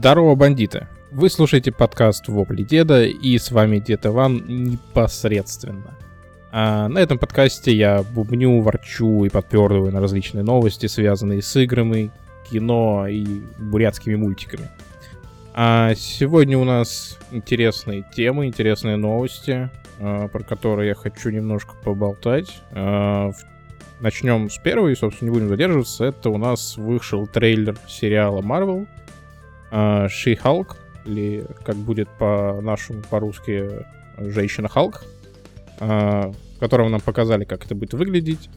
Здорово, бандиты! Вы слушаете подкаст «Вопли деда», и с вами Дед Иван непосредственно. А на этом подкасте я бубню, ворчу и подпердываю на различные новости, связанные с играми, кино и бурятскими мультиками. А сегодня у нас интересные темы, интересные новости, а, про которые я хочу немножко поболтать. А, начнем с первой, собственно, не будем задерживаться. Это у нас вышел трейлер сериала Marvel — Ши-Халк, или как будет по-нашему, по-русски, Женщина-Халк, в котором нам показали, как это будет выглядеть.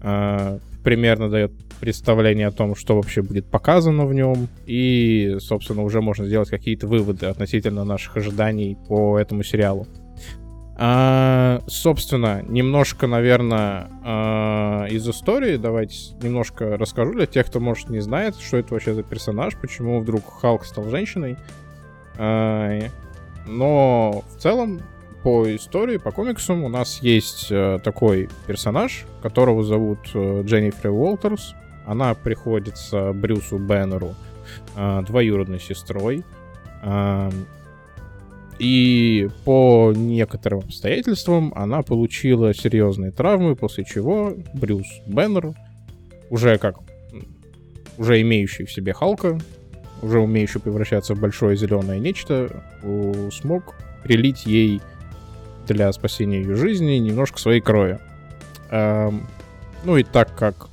Примерно дает представление о том, что вообще будет показано в нем, и, собственно, уже можно сделать какие-то выводы относительно наших ожиданий по этому сериалу. А, собственно, немножко, наверное, а, из истории. Давайте немножко расскажу для тех, кто, может, не знает, что это вообще за персонаж, почему вдруг Халк стал женщиной. А, но в целом, по истории, по комиксам, у нас есть а, такой персонаж, которого зовут а, Дженнифер Уолтерс. Она приходится Брюсу Беннеру а, двоюродной сестрой. И по некоторым обстоятельствам она получила серьезные травмы, после чего Брюс Беннер, уже как уже имеющий в себе Халка, уже умеющий превращаться в большое зеленое нечто, смог прилить ей для спасения ее жизни немножко своей крови. Эм, ну и так как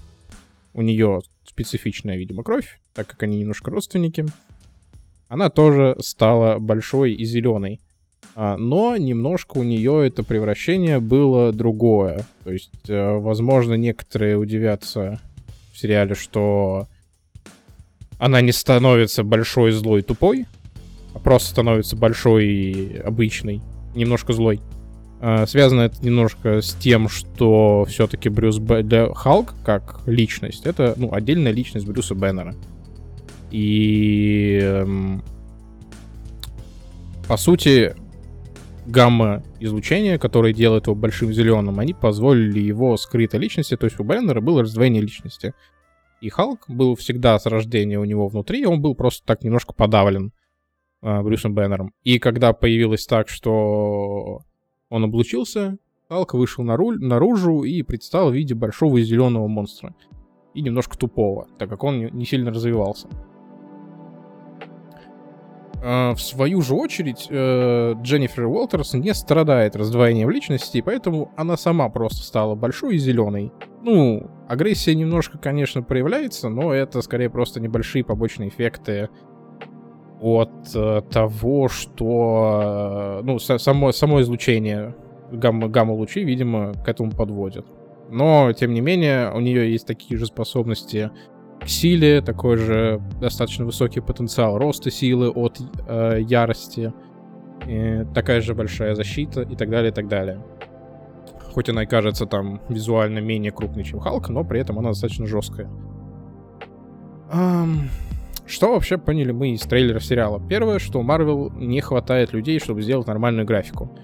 у нее специфичная, видимо, кровь, так как они немножко родственники, она тоже стала большой и зеленой. А, но немножко у нее это превращение было другое. То есть, э, возможно, некоторые удивятся в сериале, что она не становится большой, злой, тупой, а просто становится большой и обычной, немножко злой. А, связано это немножко с тем, что все-таки Брюс Б... Халк как личность, это ну, отдельная личность Брюса Беннера. И эм, по сути, гамма-излучения, которое делает его большим зеленым, они позволили его скрытой личности, то есть у Беннера было раздвоение личности. И Халк был всегда с рождения у него внутри, и он был просто так немножко подавлен э, Брюсом Беннером. И когда появилось так, что он облучился, Халк вышел на руль, наружу и предстал в виде большого зеленого монстра. И немножко тупого, так как он не сильно развивался. А, в свою же очередь, э, Дженнифер Уолтерс не страдает раздвоением личности, поэтому она сама просто стала большой и зеленой. Ну, агрессия немножко, конечно, проявляется, но это скорее просто небольшие побочные эффекты от э, того, что, э, ну, само, само излучение гамма, гамма-лучей, видимо, к этому подводит. Но, тем не менее, у нее есть такие же способности к силе, такой же достаточно высокий потенциал роста силы от э, ярости, и такая же большая защита и так далее, и так далее. Хоть она и кажется там визуально менее крупной, чем Халк, но при этом она достаточно жесткая. Um, что вообще поняли мы из трейлера сериала? Первое, что у Marvel не хватает людей, чтобы сделать нормальную графику.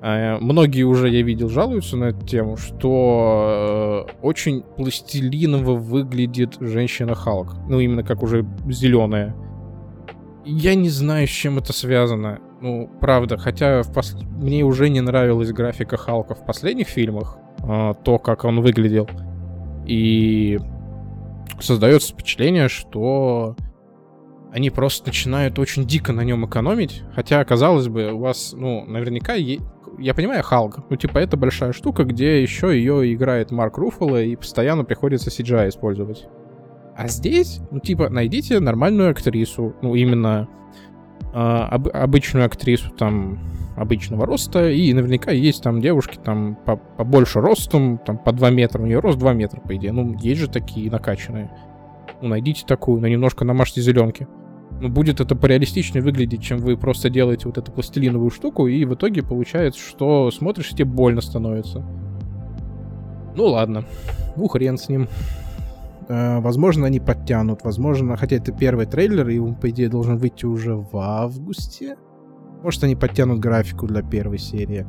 А, многие уже, я видел, жалуются на эту тему, что э, очень пластилиново выглядит женщина Халк. Ну, именно как уже зеленая. Я не знаю, с чем это связано. Ну, правда, хотя в пос... мне уже не нравилась графика Халка в последних фильмах, э, то, как он выглядел. И создается впечатление, что они просто начинают очень дико на нем экономить. Хотя, казалось бы, у вас, ну, наверняка я понимаю, Халк, ну, типа, это большая штука, где еще ее играет Марк Руффало, и постоянно приходится CGI использовать. А здесь, ну, типа, найдите нормальную актрису, ну, именно э, об, обычную актрису, там, обычного роста, и наверняка есть там девушки, там, по, побольше ростом, там, по 2 метра, у нее рост 2 метра, по идее, ну, есть же такие накачанные. Ну, найдите такую, но немножко намажьте зеленки ну, будет это пореалистичнее выглядеть, чем вы просто делаете вот эту пластилиновую штуку, и в итоге получается, что смотришь, и тебе больно становится. Ну ладно, ну хрен с ним. Э, возможно, они подтянут, возможно, хотя это первый трейлер, и он, по идее, должен выйти уже в августе. Может, они подтянут графику для первой серии.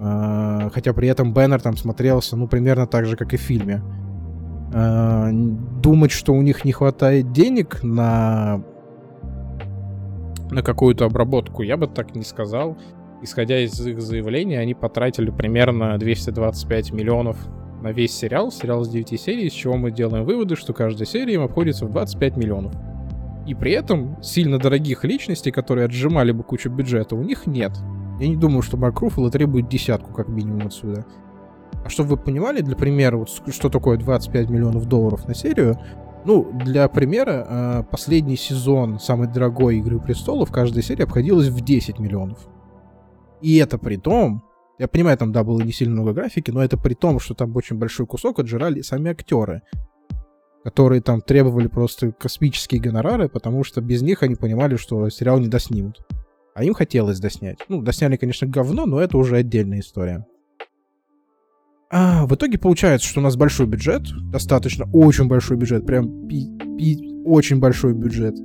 Э, хотя при этом Бэннер там смотрелся, ну, примерно так же, как и в фильме. Э, думать, что у них не хватает денег на на какую-то обработку. Я бы так не сказал. Исходя из их заявления, они потратили примерно 225 миллионов на весь сериал, сериал с 9 серий, из чего мы делаем выводы, что каждая серия им обходится в 25 миллионов. И при этом сильно дорогих личностей, которые отжимали бы кучу бюджета, у них нет. Я не думаю, что Марк Руффало требует десятку как минимум отсюда. А чтобы вы понимали, для примера, вот что такое 25 миллионов долларов на серию, ну, для примера, а, последний сезон самой дорогой «Игры престолов» каждая серия обходилась в 10 миллионов. И это при том, я понимаю, там, да, было не сильно много графики, но это при том, что там очень большой кусок отжирали сами актеры, которые там требовали просто космические гонорары, потому что без них они понимали, что сериал не доснимут. А им хотелось доснять. Ну, досняли, конечно, говно, но это уже отдельная история. А, в итоге получается, что у нас большой бюджет, достаточно очень большой бюджет, прям пи, пи, очень большой бюджет.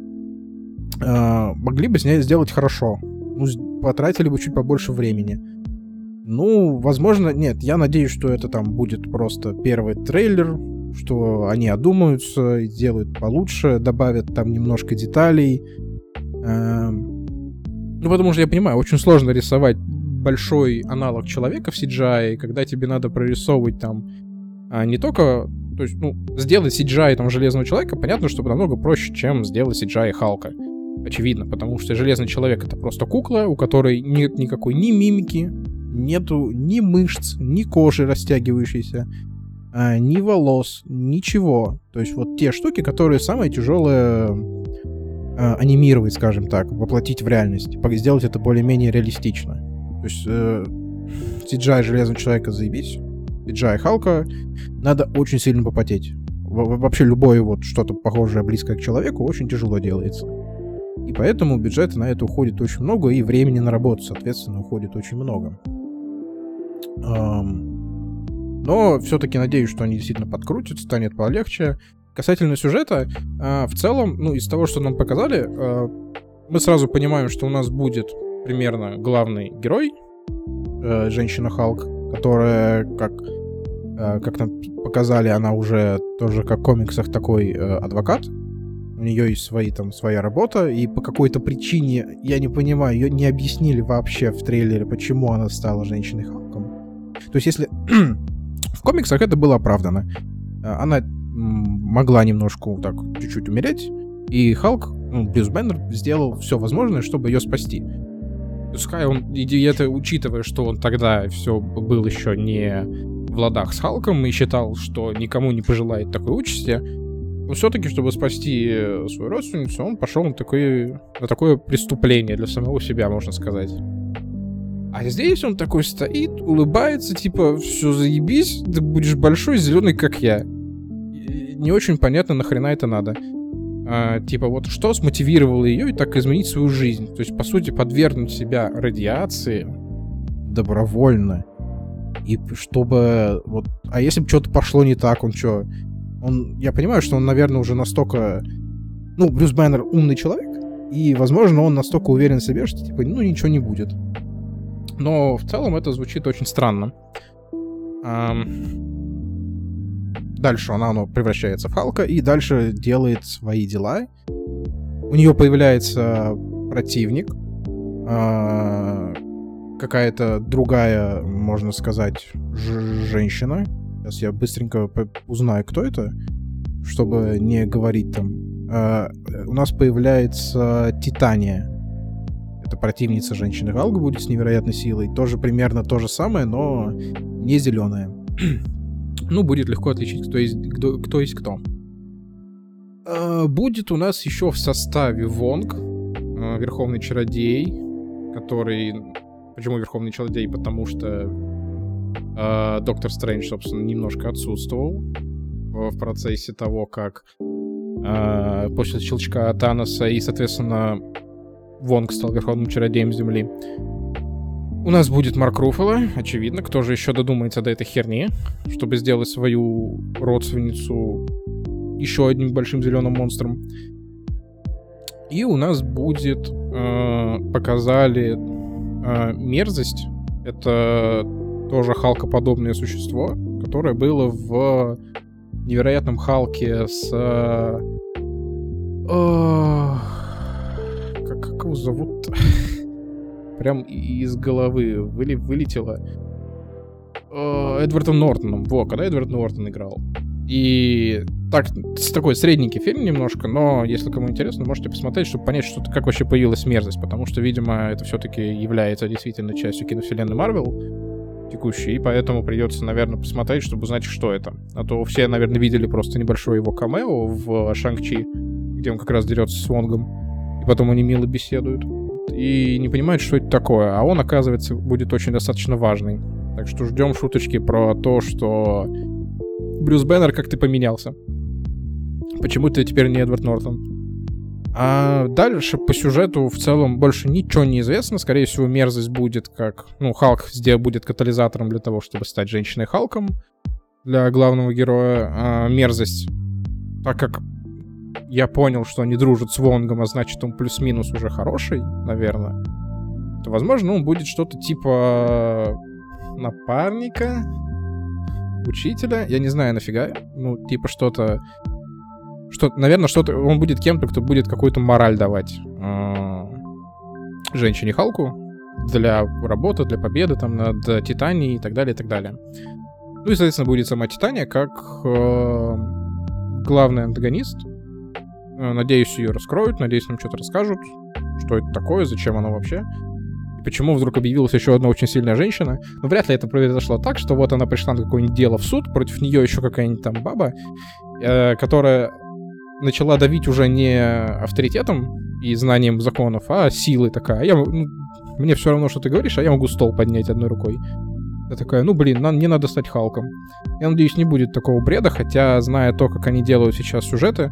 А, могли бы снять, сделать хорошо. Ну, потратили бы чуть побольше времени. Ну, возможно, нет, я надеюсь, что это там будет просто первый трейлер, что они одумаются и сделают получше, добавят там немножко деталей. Эм, ну, потому что я понимаю, очень сложно рисовать большой аналог человека в CGI, когда тебе надо прорисовывать там а, не только... То есть, ну, сделать CGI там Железного Человека, понятно, что намного проще, чем сделать CGI Халка. Очевидно, потому что Железный Человек — это просто кукла, у которой нет никакой ни мимики, нету ни мышц, ни кожи растягивающейся, а, ни волос, ничего. То есть вот те штуки, которые самые тяжелые а, анимировать, скажем так, воплотить в реальность, сделать это более-менее реалистично. То есть э, CGI Железного Человека заебись, CGI Халка надо очень сильно попотеть. Во вообще любое вот что-то похожее, близкое к человеку очень тяжело делается. И поэтому бюджета на это уходит очень много, и времени на работу, соответственно, уходит очень много. Но все-таки надеюсь, что они действительно подкрутят, станет полегче. Касательно сюжета, а, в целом, ну, из того, что нам показали, а, мы сразу понимаем, что у нас будет примерно главный герой, э, женщина Халк, которая, как, э, как нам показали, она уже тоже как в комиксах такой э, адвокат. У нее есть свои, там, своя работа, и по какой-то причине, я не понимаю, ее не объяснили вообще в трейлере, почему она стала женщиной Халком. То есть, если в комиксах это было оправдано. Она могла немножко так чуть-чуть умереть, и Халк, ну, Брюс Беннер, сделал все возможное, чтобы ее спасти. Пускай он, и это учитывая, что он тогда все был еще не в ладах с Халком и считал, что никому не пожелает такой участи, но все-таки, чтобы спасти свою родственницу, он пошел на такое, на такое преступление для самого себя, можно сказать. А здесь он такой стоит, улыбается, типа, все заебись, ты будешь большой, зеленый, как я не очень понятно, нахрена это надо. А, типа, вот что смотивировало ее и так изменить свою жизнь? То есть, по сути, подвергнуть себя радиации добровольно. И чтобы вот... А если бы что-то пошло не так, он что? Он... Я понимаю, что он, наверное, уже настолько... Ну, Брюс Бэннер умный человек, и, возможно, он настолько уверен в себе, что, типа, ну, ничего не будет. Но в целом это звучит очень странно. Um, Дальше она, она превращается в Халка и дальше делает свои дела. У нее появляется противник, а, какая-то другая, можно сказать, женщина. Сейчас я быстренько узнаю, кто это, чтобы не говорить там. А, у нас появляется Титания. Это противница женщины Халка будет с невероятной силой. Тоже примерно то же самое, но не зеленая ну, будет легко отличить, кто есть кто. кто, есть кто. А, будет у нас еще в составе Вонг, а, Верховный Чародей, который... Почему Верховный Чародей? Потому что э, Доктор Стрэндж, собственно, немножко отсутствовал в процессе того, как после щелчка Таноса и, соответственно, Вонг стал Верховным Чародеем Земли. У нас будет Марк Руффало, очевидно. Кто же еще додумается до этой херни, чтобы сделать свою родственницу еще одним большим зеленым монстром. И у нас будет... Э, показали э, мерзость. Это тоже халкоподобное существо, которое было в невероятном Халке с... Э, как, как его его зовут? Прям из головы выли, вылетело. Э, Эдвардом Нортоном. Во, когда Эдвард Нортон играл. И так, такой средненький фильм немножко, но если кому интересно, можете посмотреть, чтобы понять, что как вообще появилась мерзость, потому что, видимо, это все-таки является действительно частью киновселенной Марвел текущей, и поэтому придется, наверное, посмотреть, чтобы узнать, что это. А то все, наверное, видели просто небольшое его камео в Шанг-Чи, где он как раз дерется с Вонгом, и потом они мило беседуют, и не понимают, что это такое, а он, оказывается, будет очень достаточно важный. Так что ждем шуточки про то, что Брюс Беннер как ты поменялся. Почему ты теперь не Эдвард Нортон? А дальше по сюжету в целом больше ничего не известно. Скорее всего, мерзость будет как... Ну, Халк здесь будет катализатором для того, чтобы стать женщиной Халком для главного героя. А мерзость, так как я понял, что они дружат с Вонгом, а значит, он плюс-минус уже хороший, наверное, то, возможно, он будет что-то типа напарника, учителя. Я не знаю нафига. Ну, типа что-то... Что, наверное, что-то... Он будет кем-то, кто будет какую-то мораль давать э, женщине Халку для работы, для победы там над Титанией и так далее, и так далее. Ну и, соответственно, будет сама Титания как э, главный антагонист. Э, надеюсь, ее раскроют, надеюсь, нам что-то расскажут, что это такое, зачем оно вообще почему вдруг объявилась еще одна очень сильная женщина. Но вряд ли это произошло так, что вот она пришла на какое-нибудь дело в суд, против нее еще какая-нибудь там баба, э, которая начала давить уже не авторитетом и знанием законов, а силой такая. Я, ну, мне все равно, что ты говоришь, а я могу стол поднять одной рукой. Я такая, ну блин, нам не надо стать Халком. Я надеюсь, не будет такого бреда, хотя, зная то, как они делают сейчас сюжеты,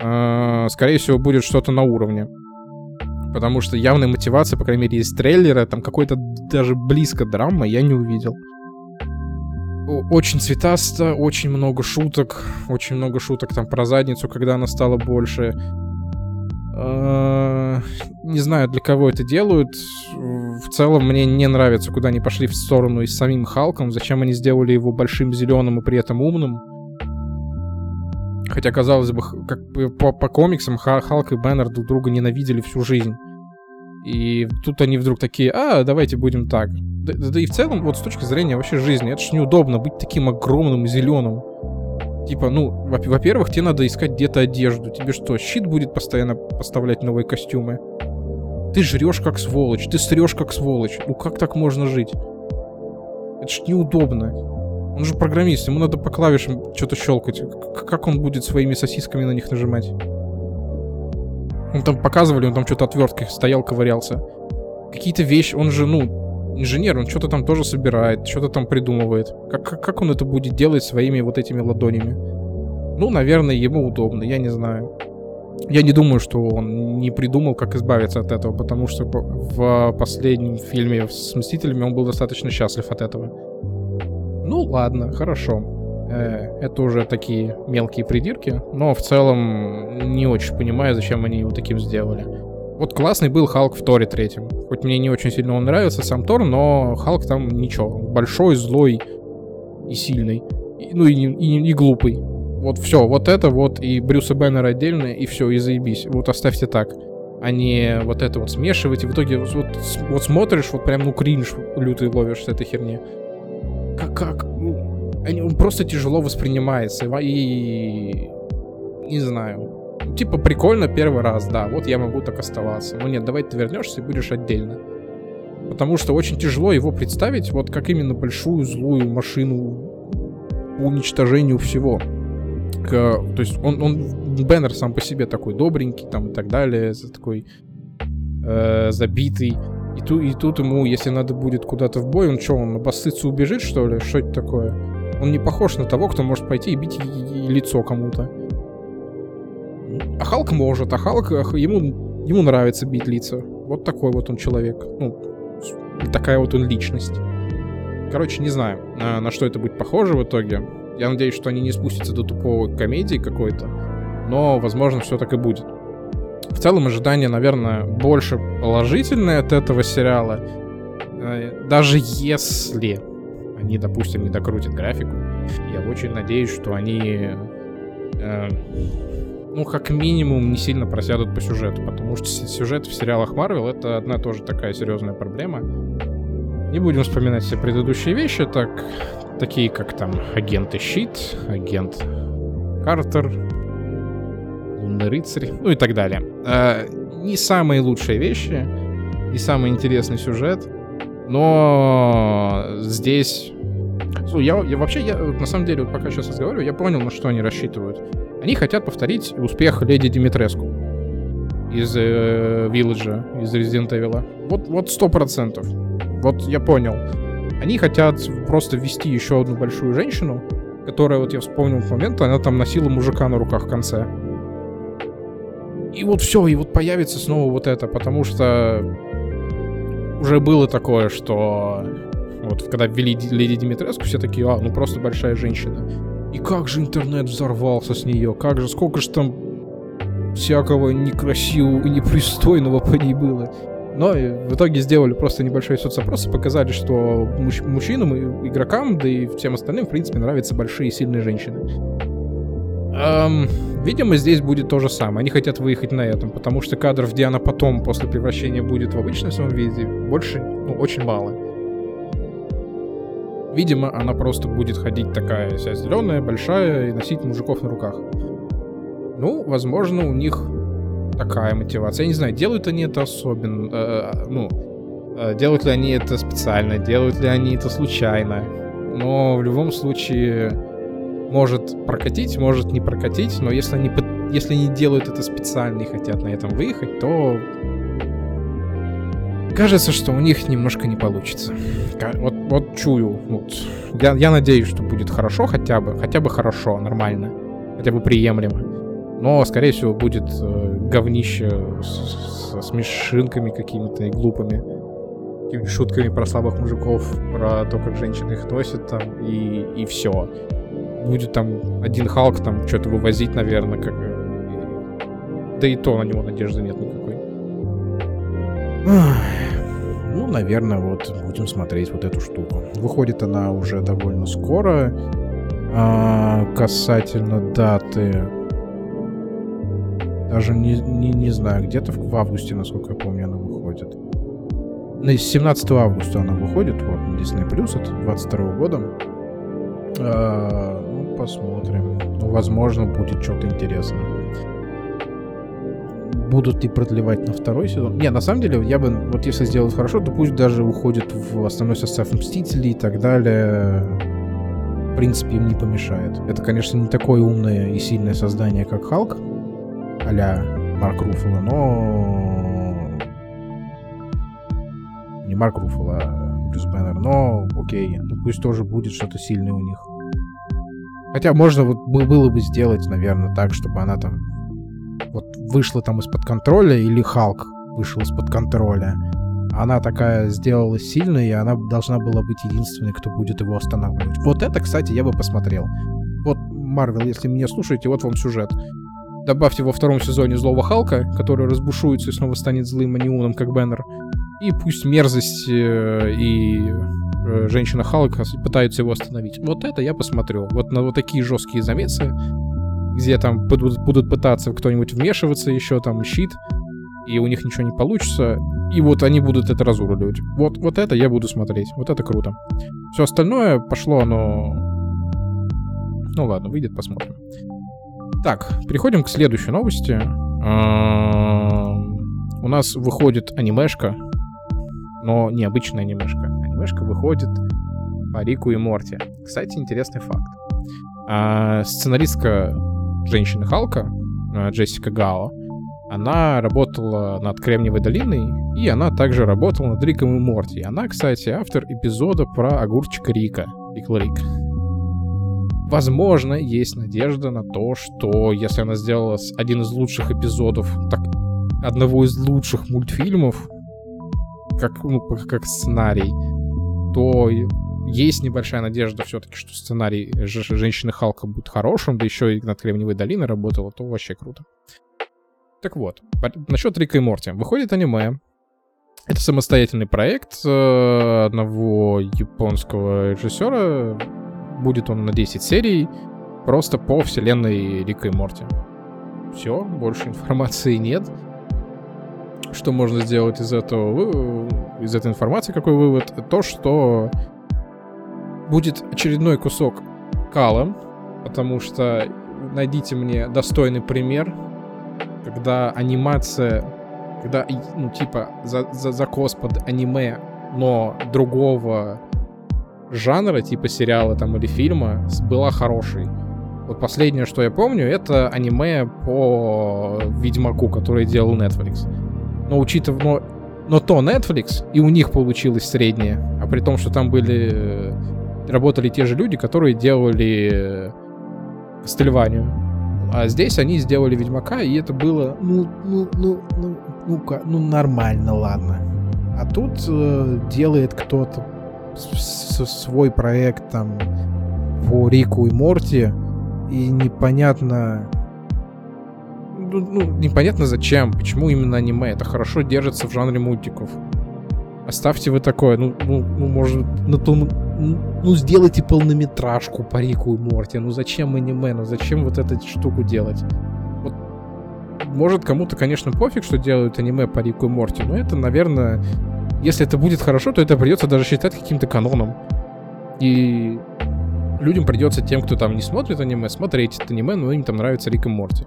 э, скорее всего, будет что-то на уровне. Потому что явной мотивации, по крайней мере, из трейлера, там какой-то даже близко драма я не увидел. Очень цветасто, очень много шуток, очень много шуток там про задницу, когда она стала больше. А, не знаю, для кого это делают. В целом мне не нравится, куда они пошли в сторону и с самим Халком. Зачем они сделали его большим зеленым и при этом умным. Хотя, казалось бы, как по, по комиксам Халк и Бэннер друг друга ненавидели всю жизнь. И тут они вдруг такие, а, давайте будем так. Да, да, и в целом, вот с точки зрения вообще жизни, это ж неудобно быть таким огромным и зеленым. Типа, ну, во-первых, тебе надо искать где-то одежду. Тебе что, щит будет постоянно поставлять новые костюмы? Ты жрешь как сволочь, ты срешь как сволочь. Ну как так можно жить? Это ж неудобно. Он же программист, ему надо по клавишам что-то щелкать. Как он будет своими сосисками на них нажимать? Он там показывали, он там что-то отверткой стоял, ковырялся. Какие-то вещи, он же, ну, инженер, он что-то там тоже собирает, что-то там придумывает. Как, как, как он это будет делать своими вот этими ладонями? Ну, наверное, ему удобно, я не знаю. Я не думаю, что он не придумал, как избавиться от этого, потому что в последнем фильме с Мстителями он был достаточно счастлив от этого. Ну ладно, хорошо. Э, это уже такие мелкие придирки, но в целом не очень понимаю, зачем они его таким сделали. Вот классный был Халк в Торе третьем. Хоть мне не очень сильно он нравится, сам Тор, но Халк там ничего. Большой, злой и сильный. И, ну и, и, и глупый. Вот все, вот это вот и Брюса Беннера отдельно, и все, и заебись. Вот оставьте так. А не вот это вот смешивать, и в итоге вот, вот смотришь, вот прям ну кринж лютый ловишь с этой херни. Как, как? Ну, он просто тяжело воспринимается. И... Не знаю. Типа прикольно первый раз, да, вот я могу так оставаться. Но нет, давай ты вернешься и будешь отдельно. Потому что очень тяжело его представить вот как именно большую злую машину по уничтожению всего. К, то есть он, он Беннер сам по себе такой добренький там и так далее, такой э, забитый. И, ту, и тут ему, если надо будет куда-то в бой, он что, он обоссыться убежит, что ли? Что это такое? Он не похож на того, кто может пойти и бить лицо кому-то. А Халк может, а Халк, ему, ему нравится бить лица. Вот такой вот он человек. Ну, такая вот он личность. Короче, не знаю, на, на что это будет похоже в итоге. Я надеюсь, что они не спустятся до тупого комедии какой-то. Но, возможно, все так и будет. В целом, ожидания, наверное, больше положительные от этого сериала. Э, даже если они, допустим, не докрутят графику. Я очень надеюсь, что они э, ну, как минимум, не сильно просядут по сюжету, потому что сюжет в сериалах Марвел это одна тоже такая серьезная проблема. Не будем вспоминать все предыдущие вещи, так, такие как там агенты Щит, агент Картер, Лунный рыцарь, ну и так далее. А, не самые лучшие вещи, не самый интересный сюжет, но здесь... Слушай, я, я вообще, я, на самом деле, вот пока сейчас разговариваю, я понял, на что они рассчитывают. Они хотят повторить успех Леди Димитреску из э, Вилледжа, из Resident Evil. Вот, вот сто процентов. Вот я понял. Они хотят просто ввести еще одну большую женщину, которая, вот я вспомнил момент, она там носила мужика на руках в конце. И вот все, и вот появится снова вот это, потому что уже было такое, что вот когда ввели Леди Димитреску, все такие, а, ну просто большая женщина. И как же интернет взорвался с нее, как же, сколько же там всякого некрасивого и непристойного по ней было. Но в итоге сделали просто небольшой соцопрос и показали, что муж- мужчинам, и игрокам, да и всем остальным, в принципе, нравятся большие и сильные женщины. Эм, видимо, здесь будет то же самое. Они хотят выехать на этом, потому что кадров, где она потом, после превращения, будет в обычном своем виде, больше, ну, очень мало. Видимо, она просто будет ходить такая вся зеленая, большая и носить мужиков на руках. Ну, возможно, у них такая мотивация. Я не знаю, делают они это особенно, э, э, ну, э, делают ли они это специально, делают ли они это случайно. Но в любом случае может прокатить, может не прокатить, но если они, если они делают это специально и хотят на этом выехать, то кажется, что у них немножко не получится. Вот, вот чую. Вот. Я, я надеюсь, что будет хорошо хотя бы, хотя бы хорошо, нормально, хотя бы приемлемо. Но, скорее всего, будет э, говнище с, с смешинками какими-то и глупыми. Шутками про слабых мужиков, про то, как женщины их носят там, и, и все. Будет там один Халк там что-то вывозить, наверное, как... Да и то на него надежды нет никакой. Ну, наверное, вот будем смотреть вот эту штуку. Выходит она уже довольно скоро. А, касательно даты, даже не, не, не знаю, где-то в, в августе, насколько я помню, она выходит. Ну, 17 августа она выходит, вот, Disney Plus от 22 года. А, посмотрим. Ну, возможно, будет что-то интересное. Будут ли продлевать на второй сезон? Не, на самом деле, я бы, вот если сделают хорошо, то пусть даже уходит в основной состав Мстителей и так далее. В принципе, им не помешает. Это, конечно, не такое умное и сильное создание, как Халк, а Марк Руффало, но... Не Марк Руффало, а Брюс Бэннер, но окей, ну пусть тоже будет что-то сильное у них. Хотя можно вот было бы сделать, наверное, так, чтобы она там вот вышла там из-под контроля, или Халк вышел из-под контроля. Она такая сделалась сильной, и она должна была быть единственной, кто будет его останавливать. Вот это, кстати, я бы посмотрел. Вот, Марвел, если меня слушаете, вот вам сюжет. Добавьте во втором сезоне злого Халка, который разбушуется и снова станет злым аниуном, как Бэннер. И пусть мерзость э, и женщина Халка пытаются его остановить. Вот это я посмотрю. Вот на вот такие жесткие замесы, где там будут, будут пытаться кто-нибудь вмешиваться, еще там щит, и у них ничего не получится, и вот они будут это разуруливать. Вот, вот это я буду смотреть. Вот это круто. Все остальное пошло оно... Ну ладно, выйдет, посмотрим. Так, переходим к следующей новости. У нас выходит анимешка, но не обычная анимешка. Анимешка выходит по Рику и Морти. Кстати, интересный факт. А, сценаристка женщины Халка, а, Джессика Гао, она работала над Кремниевой долиной, и она также работала над Риком и Морти. Она, кстати, автор эпизода про огурчика Рика, Рикл Рик. Возможно, есть надежда на то, что если она сделала один из лучших эпизодов, так, одного из лучших мультфильмов, как, ну, как сценарий, то есть небольшая надежда все-таки, что сценарий Женщины Халка будет хорошим, да еще и над Кремниевой долиной работала, то вообще круто. Так вот, насчет Рика и Морти. Выходит аниме. Это самостоятельный проект э, одного японского режиссера, Будет он на 10 серий, просто по вселенной Рика и Морти. все, больше информации нет. Что можно сделать из этого, из этой информации, какой вывод? То, что будет очередной кусок кала, потому что найдите мне достойный пример, когда анимация, когда, ну, типа, за, за закос под аниме, но другого жанра, типа сериала там или фильма, была хорошей. Вот последнее, что я помню, это аниме по Ведьмаку, который делал Netflix. Но учитывая... Но, но то Netflix, и у них получилось среднее. А при том, что там были... Работали те же люди, которые делали Кастельванию. А здесь они сделали Ведьмака, и это было, ну, ну, ну, ну, ну, ну нормально, ладно. А тут э, делает кто-то свой проект там по Рику и Морти, и непонятно... Ну, непонятно зачем, почему именно аниме. Это хорошо держится в жанре мультиков. Оставьте вы такое, ну, ну, ну может, на то, ну, ну, сделайте полнометражку по Рику и Морти. Ну, зачем аниме? Ну, зачем вот эту штуку делать? Вот, может, кому-то, конечно, пофиг, что делают аниме по Рику и Морти, но это, наверное, если это будет хорошо, то это придется даже считать каким-то каноном. И людям придется тем, кто там не смотрит аниме, смотреть это аниме, но им там нравится Рик и Морти.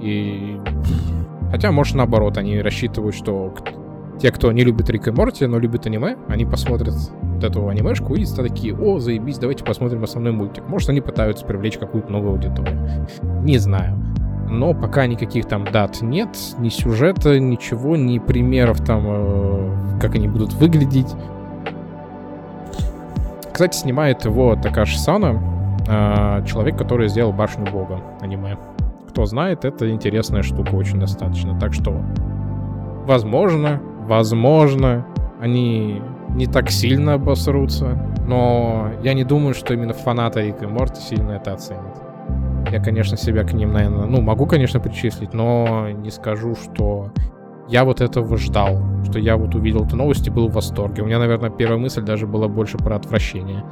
И... Хотя, может, наоборот, они рассчитывают, что те, кто не любит Рик и Морти, но любит аниме, они посмотрят вот эту анимешку и такие, о, заебись, давайте посмотрим основной мультик. Может, они пытаются привлечь какую-то новую аудиторию. Не знаю но пока никаких там дат нет, ни сюжета, ничего, ни примеров там, э, как они будут выглядеть. Кстати, снимает его Такаши Сана, э, человек, который сделал Башню Бога аниме. Кто знает, это интересная штука очень достаточно. Так что, возможно, возможно, они не так сильно обосрутся, но я не думаю, что именно фанаты Рика и Морти сильно это оценят. Я, конечно, себя к ним, наверное, ну, могу, конечно, причислить, но не скажу, что я вот этого ждал, что я вот увидел эту новость и был в восторге. У меня, наверное, первая мысль даже была больше про отвращение.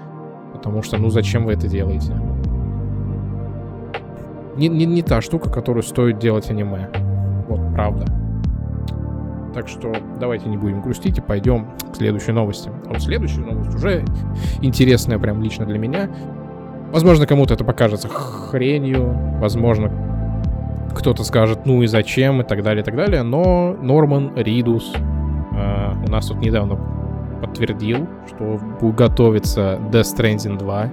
Потому что, ну, зачем вы это делаете? Не, не, не та штука, которую стоит делать аниме. Вот, правда. Так что давайте не будем грустить и пойдем к следующей новости. А вот следующая новость уже интересная прям лично для меня. Возможно, кому-то это покажется хренью, возможно, кто-то скажет, ну и зачем, и так далее, и так далее, но Норман Ридус э, у нас тут недавно подтвердил, что будет готовиться Death Stranding 2.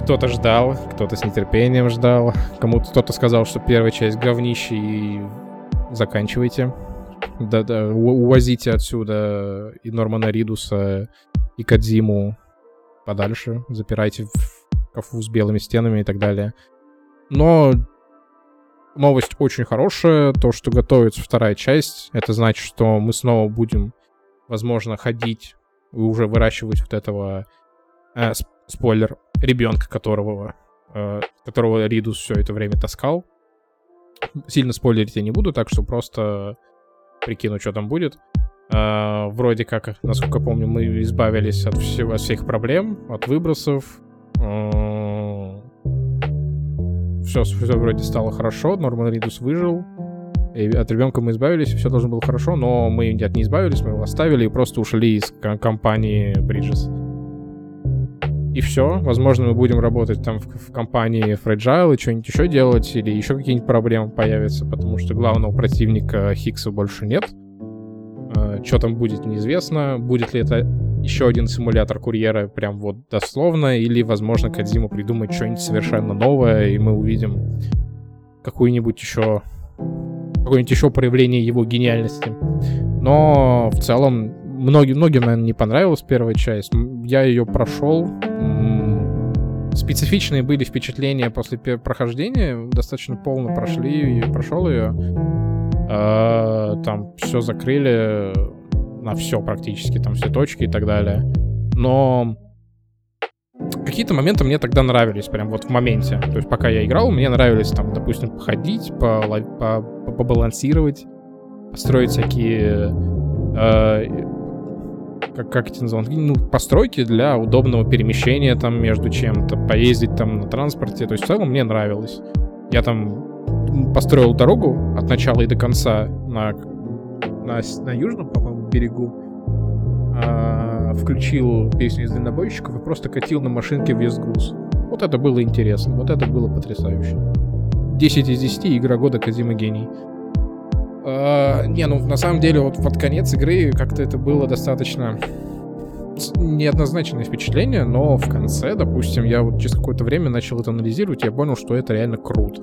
Кто-то ждал, кто-то с нетерпением ждал, кому-то кто-то сказал, что первая часть говнище и заканчивайте. Да-да, увозите отсюда и Нормана Ридуса, и Кадзиму, подальше, запирайте в кафу с белыми стенами и так далее. Но новость очень хорошая, то, что готовится вторая часть, это значит, что мы снова будем, возможно, ходить и уже выращивать вот этого, э, спойлер, ребенка, которого, э, которого Ридус все это время таскал. Сильно спойлерить я не буду, так что просто прикину, что там будет. Uh, вроде как, насколько помню, мы избавились от, всего, от всех проблем, от выбросов. Uh, все, все вроде стало хорошо, Норман Ридус выжил. И от ребенка мы избавились, все должно было хорошо, но мы нет, не избавились, мы его оставили и просто ушли из компании Bridges. И все. Возможно, мы будем работать там в, в компании Fragile и что-нибудь еще делать, или еще какие-нибудь проблемы появятся, потому что главного противника Хиггса больше нет. Э, что там будет, неизвестно. Будет ли это еще один симулятор курьера, прям вот дословно, или, возможно, Кадзима придумает что-нибудь совершенно новое, и мы увидим какую-нибудь еще какое-нибудь еще проявление его гениальности. Но в целом многим, многим, наверное, не понравилась первая часть. Я ее прошел. Специфичные были впечатления после прохождения. Достаточно полно прошли и прошел ее. Э, там все закрыли на все практически, там все точки и так далее. Но какие-то моменты мне тогда нравились, прям вот в моменте. То есть пока я играл, мне нравились там, допустим, походить, по, по, по, побалансировать, построить всякие... Э, как, как эти называют? Ну, постройки для удобного перемещения там между чем-то, поездить там на транспорте. То есть в целом мне нравилось. Я там построил дорогу от начала и до конца на, на, на южном, по-моему, берегу, а, включил песню из дальнобойщиков и просто катил на машинке вес груз. Вот это было интересно, вот это было потрясающе. 10 из 10 игра года Казима Гений. А, не, ну на самом деле вот под конец игры как-то это было достаточно неоднозначное впечатление, но в конце, допустим, я вот через какое-то время начал это анализировать, я понял, что это реально круто.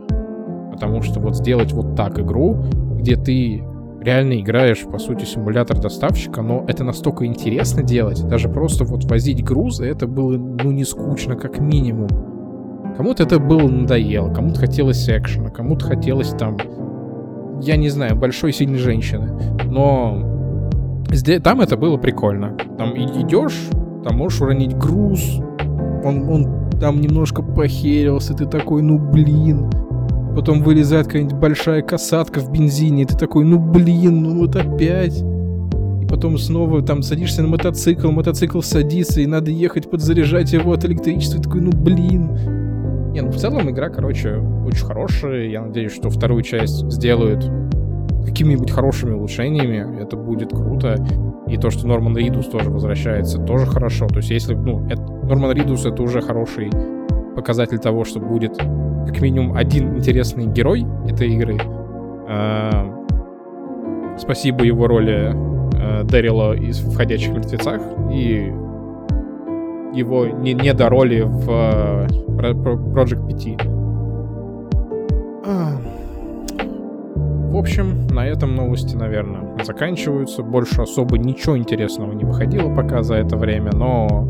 Потому что вот сделать вот так игру, где ты реально играешь, по сути, симулятор доставщика, но это настолько интересно делать, даже просто вот возить грузы, это было, ну, не скучно, как минимум. Кому-то это было надоело, кому-то хотелось экшена, кому-то хотелось там, я не знаю, большой сильной женщины. Но здесь, там это было прикольно. Там идешь, там можешь уронить груз, он, он там немножко похерился, ты такой, ну блин, Потом вылезает какая-нибудь большая касатка в бензине, и ты такой, ну блин, ну вот опять. И потом снова там садишься на мотоцикл, мотоцикл садится, и надо ехать подзаряжать его от электричества, и такой, ну блин. Не, ну в целом игра, короче, очень хорошая. Я надеюсь, что вторую часть сделают какими-нибудь хорошими улучшениями. Это будет круто. И то, что Норман Ридус тоже возвращается, тоже хорошо. То есть если, ну, это, Норман Ридус это уже хороший показатель того, что будет как минимум один интересный герой этой игры. Э, спасибо его роли э, Дэрила из «Входящих мертвецах» и его не, не до роли в э, Project 5. В общем, на этом новости, наверное, заканчиваются. Больше особо ничего интересного не выходило пока за это время, но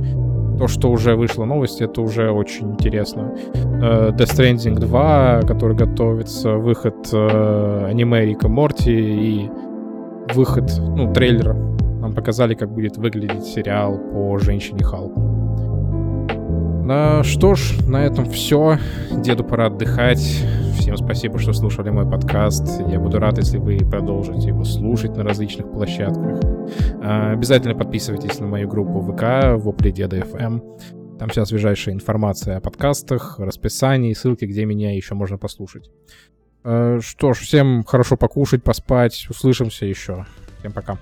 то, что уже вышло новость, это уже очень интересно. Uh, Death Stranding 2, который готовится, выход uh, аниме Рика Морти и выход, ну, трейлер. Нам показали, как будет выглядеть сериал по Женщине Халку. Ну что ж, на этом все. Деду пора отдыхать. Всем спасибо, что слушали мой подкаст. Я буду рад, если вы продолжите его слушать на различных площадках. А, обязательно подписывайтесь на мою группу ВК Вопли Деда FM. Там вся свежайшая информация о подкастах, расписании, ссылки, где меня еще можно послушать. А, что ж, всем хорошо покушать, поспать. Услышимся еще. Всем пока.